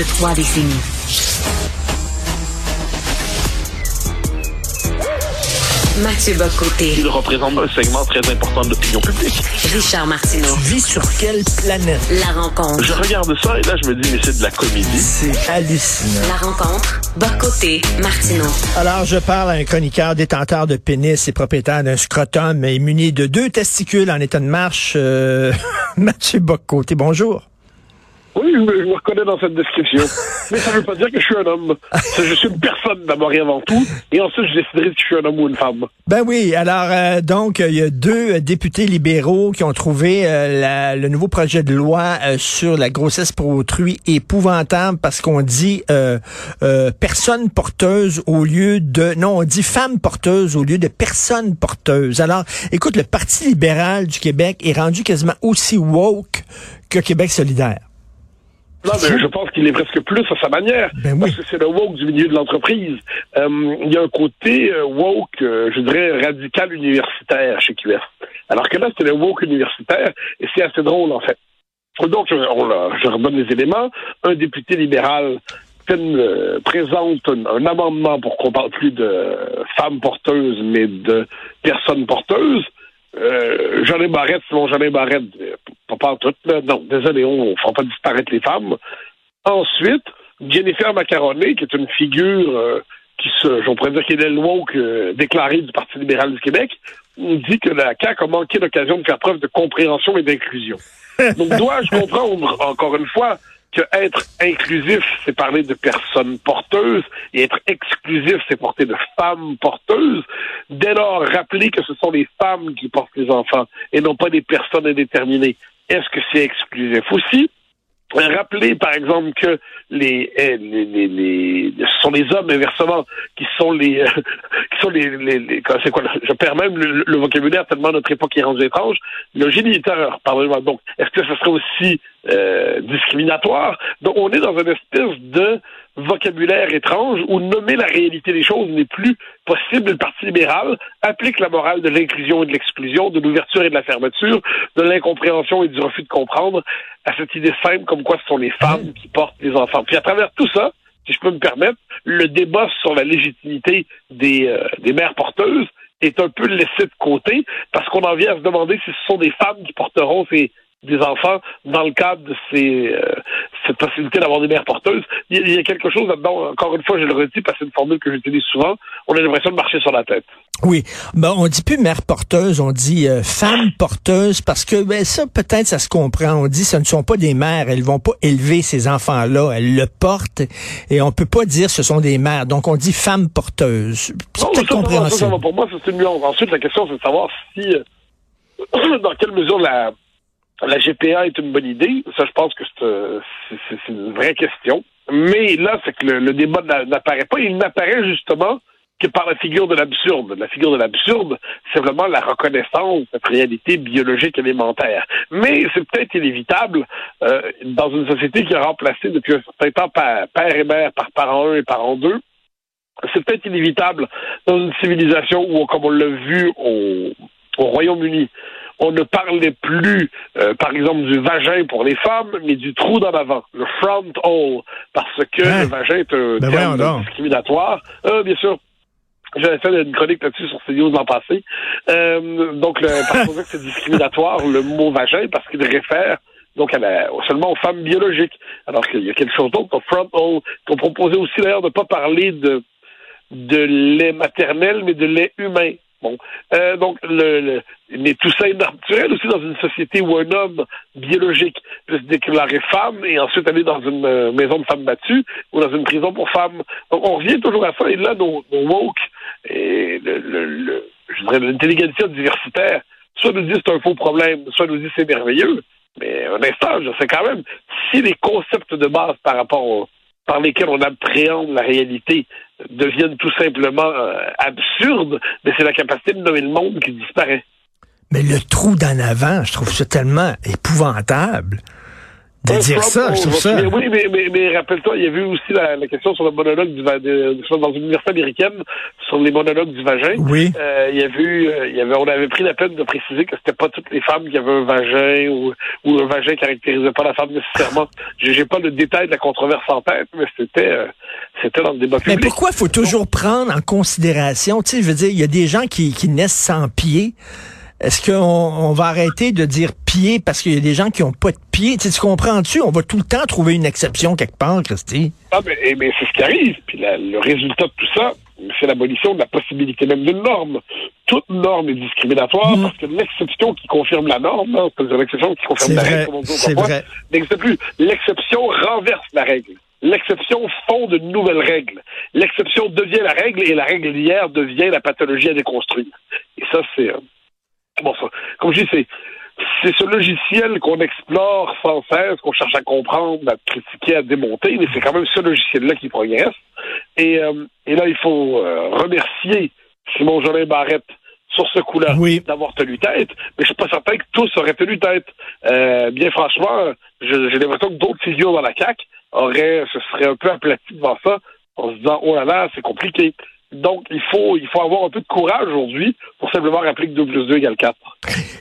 de trois décennies. Mathieu Bocoté. Il représente un segment très important de l'opinion publique. Richard Martineau. Tu vis sur quelle planète? La rencontre. Je regarde ça et là, je me dis, mais c'est de la comédie. C'est hallucinant. La rencontre. Bocoté. Martineau. Alors, je parle à un chroniqueur détenteur de pénis et propriétaire d'un scrotum et muni de deux testicules en état de marche, euh, Mathieu Bocoté. Bonjour. Oui, je me, je me reconnais dans cette description. Mais ça ne veut pas dire que je suis un homme. Je suis une personne d'abord et avant tout. Et ensuite, je déciderai si je suis un homme ou une femme. Ben oui, alors euh, donc il y a deux députés libéraux qui ont trouvé euh, la- le nouveau projet de loi euh, sur la grossesse pour autrui épouvantable parce qu'on dit euh, euh, personne porteuse au lieu de non, on dit femme porteuse au lieu de personne porteuse. Alors, écoute, le Parti libéral du Québec est rendu quasiment aussi woke que Québec solidaire. Non, mais je pense qu'il est presque plus à sa manière. Ben oui. Parce que c'est le woke du milieu de l'entreprise. Euh, il y a un côté euh, woke, euh, je dirais, radical universitaire chez QS. Alors que là, c'est le woke universitaire et c'est assez drôle, en fait. Donc, je, on je redonne les éléments. Un député libéral présente un, un amendement pour qu'on parle plus de femmes porteuses, mais de personnes porteuses. Euh, Jean Barrette, Simon Jean Barrette, euh, pas pas en tout, là. Non, désolé, on ne fera pas disparaître les femmes. Ensuite, Jennifer Macaroné, qui est une figure euh, qui se, j'en pourrais dire qu'elle est woke euh, déclaré du Parti libéral du Québec, dit que la CAQ a manqué l'occasion de faire preuve de compréhension et d'inclusion. Donc, dois-je comprendre, encore une fois, que être inclusif, c'est parler de personnes porteuses, et être exclusif, c'est porter de femmes porteuses. Dès lors, rappeler que ce sont les femmes qui portent les enfants, et non pas des personnes indéterminées. Est-ce que c'est exclusif aussi? Rappeler, par exemple, que les, eh, les, les, les- ce sont les hommes, inversement, qui sont les, euh, qui sont les, les, c'est quoi, je perds même le, le vocabulaire tellement notre époque est rendue étrange. Le géniteur, pardonnez-moi. Donc, est-ce que ce serait aussi euh, discriminatoire? Donc, on est dans une espèce de vocabulaire étrange où nommer la réalité des choses n'est plus possible. Le Parti libéral applique la morale de l'inclusion et de l'exclusion, de l'ouverture et de la fermeture, de l'incompréhension et du refus de comprendre à cette idée simple comme quoi ce sont les femmes qui portent les enfants. Puis à travers tout ça, si je peux me permettre, le débat sur la légitimité des, euh, des mères porteuses est un peu laissé de côté parce qu'on en vient à se demander si ce sont des femmes qui porteront ces des enfants dans le cadre de ces, euh, cette possibilité d'avoir des mères porteuses. Il y, a, il y a quelque chose là-dedans, encore une fois, je le redis parce que c'est une formule que j'utilise souvent, on a l'impression de marcher sur la tête. Oui, ben on dit plus mère porteuse, on dit euh, femme porteuse parce que ben ça peut-être ça se comprend. On dit ce ne sont pas des mères, elles vont pas élever ces enfants-là, elles le portent et on peut pas dire ce sont des mères. Donc on dit femme porteuse. C'est peut-être ça, ça, compréhensible. pour moi, c'est une nuance. Ensuite, la question, c'est de savoir si, euh, dans quelle mesure la, la GPA est une bonne idée. Ça, je pense que c'est, euh, une vraie question. Mais là, c'est que le, débat n'a- n'apparaît pas. Il n'apparaît justement que par la figure de l'absurde. La figure de l'absurde, c'est vraiment la reconnaissance de cette réalité biologique élémentaire. Mais c'est peut-être inévitable euh, dans une société qui a remplacé depuis un certain temps père, père et mère par parent 1 et parent 2 c'est peut-être inévitable dans une civilisation où, comme on l'a vu au Royaume-Uni, on ne parlait plus, euh, par exemple, du vagin pour les femmes, mais du trou dans l'avant, le front hole, parce que Hein? le vagin est un Ben terme discriminatoire. Euh, bien sûr. J'avais fait une chronique là-dessus sur CNews l'an passé. Euh, donc, le, parce qu'on dit que c'est discriminatoire, le mot vagin, parce qu'il réfère donc à la- seulement aux femmes biologiques. Alors qu'il y a quelque chose d'autre, au front hole, qu'on proposait aussi d'ailleurs de ne pas parler de de lait maternel, mais de lait humain. Euh, donc, mais tout ça est naturel aussi dans une société où un homme biologique peut se déclarer femme et ensuite aller dans une euh, maison de femmes battues ou dans une prison pour femmes. Donc, on revient toujours à ça. Et là, nos, nos woke et le, je dirais l'intelligentsia diversitaire, soit nous disent c'est un faux problème, soit nous disent c'est merveilleux. Mais un instant, je sais quand même, si les concepts de base par rapport par lesquels on appréhende la réalité deviennent tout simplement euh, absurdes, mais c'est la capacité de nommer le monde qui disparaît. Mais le trou d'en avant, je trouve ça tellement épouvantable. De dire ça, je trouve ça. Mais oui, mais, mais, mais rappelle-toi, il y a eu aussi la, la, question sur le monologue du dans une université américaine sur les monologues du vagin. Oui. Euh, il y a eu, euh, il y avait, on avait pris la peine de préciser que c'était pas toutes les femmes qui avaient un vagin ou, ou un vagin caractérisait pas la femme nécessairement. J'ai pas le détail de la controverse en tête, mais c'était, euh, c'était dans le débat public. Mais pourquoi faut toujours prendre en considération, tu sais, je veux dire, il y a des gens qui, qui naissent sans pieds. Est-ce qu'on on va arrêter de dire pied parce qu'il y a des gens qui n'ont pas de pied? Tu, sais, tu comprends-tu? On va tout le temps trouver une exception quelque part, Christy. Ah, mais, eh, mais c'est ce qui arrive. Puis la, le résultat de tout ça, c'est l'abolition de la possibilité même d'une norme. Toute norme est discriminatoire mmh. parce que l'exception qui confirme la norme, hein, c'est-à-dire l'exception qui confirme la règle, comme on dit autrefois, n'existe plus. L'exception renverse la règle. L'exception fonde une nouvelle règle. L'exception devient la règle et la règle d'hier devient la pathologie à déconstruire. Et ça, c'est... Euh, bon, ça, comme je dis, c'est ce logiciel qu'on explore sans cesse, qu'on cherche à comprendre, à critiquer, à démonter, mais c'est quand même ce logiciel-là qui progresse. Et, euh, et là, il faut euh, remercier Simon Jolin Barrette sur ce coup-là oui. d'avoir tenu tête, mais je suis pas certain que tous auraient tenu tête. Euh, bien franchement, j'ai l'impression que d'autres figures dans la CAQ auraient, se seraient un peu aplatis devant ça, en se disant, oh là là, c'est compliqué. Donc, il faut, il faut avoir un peu de courage aujourd'hui pour simplement rappeler que 2 plus 2 égale 4.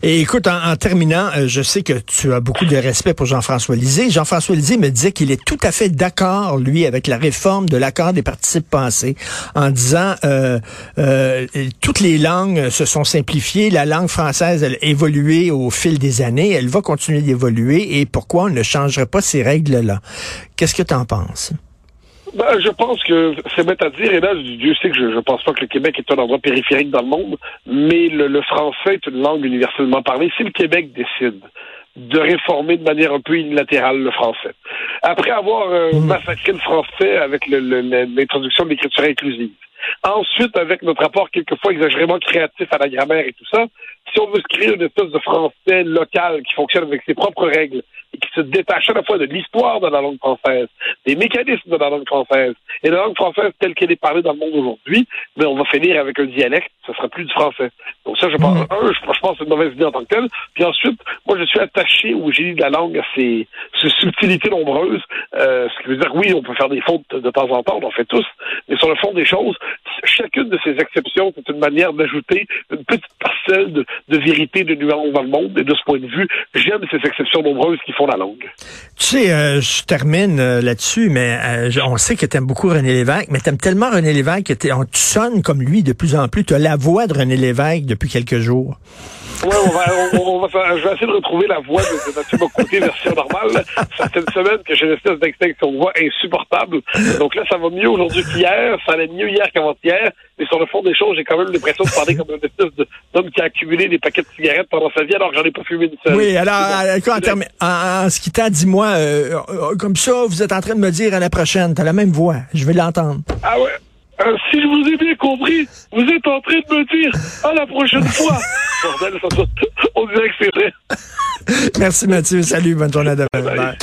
Et écoute, en, en terminant, euh, je sais que tu as beaucoup de respect pour Jean-François Lisée. Jean-François Lisée me disait qu'il est tout à fait d'accord, lui, avec la réforme de l'accord des participes passés, en disant euh, euh, toutes les langues se sont simplifiées, la langue française a évolué au fil des années, elle va continuer d'évoluer, et pourquoi on ne changerait pas ces règles-là? Qu'est-ce que tu en penses? Ben, je pense que c'est bête à dire, et là, Dieu sait que je ne pense pas que le Québec est un endroit périphérique dans le monde, mais le, le français est une langue universellement parlée. Si le Québec décide de réformer de manière un peu unilatérale le français, après avoir euh, mmh. massacré le français avec l'introduction de l'écriture inclusive, ensuite avec notre rapport quelquefois exagérément créatif à la grammaire et tout ça, si on veut se créer une espèce de français local qui fonctionne avec ses propres règles et qui se détache à la fois de l'histoire de la langue française, des mécanismes de la langue française et de la langue française telle qu'elle est parlée dans le monde aujourd'hui, mais on va finir avec un dialecte, ce sera plus du français. Donc ça, je pense, mmh. un, je, je pense que c'est une mauvaise idée en tant que telle. Puis ensuite, moi, je suis attaché au génie de la langue, à ses, ses subtilités nombreuses, euh, ce qui veut dire, oui, on peut faire des fautes de temps en temps, on en fait tous, mais sur le fond des choses, chacune de ces exceptions, c'est une manière d'ajouter une petite parcelle de, vérité, de nuance dans le monde. Et de ce point de vue, j'aime ces exceptions nombreuses qui font la langue. Tu sais, euh, je termine euh, là-dessus, mais euh, on sait que tu aimes beaucoup René Lévesque, mais tu aimes tellement René Lévesque que tu sonnes comme lui de plus en plus. Tu as la voix de René Lévesque depuis quelques jours. Ouais, on va, on, on va faire, je vais essayer de retrouver la voix de, de Mathieu Bocoté version normale. Ça fait une semaine que j'ai une espèce d'extinction de voix insupportable. Donc là, ça va mieux aujourd'hui qu'hier. Ça allait mieux hier qu'avant-hier. Mais sur le fond des choses, j'ai quand même l'impression de parler comme une espèce d'homme qui a accumulé des paquets de cigarettes pendant sa vie alors que j'en ai pas fumé une seule. Oui, alors, bon. en, en, en, ce qui t'a, dis-moi, euh, euh, comme ça, vous êtes en train de me dire à la prochaine, t'as la même voix. Je vais l'entendre. Ah ouais? Euh, si je vous ai bien compris, vous êtes en train de me dire à la prochaine fois. Bordel, ça, on dirait que c'est vrai. Merci Mathieu. Salut, bonne journée à demain.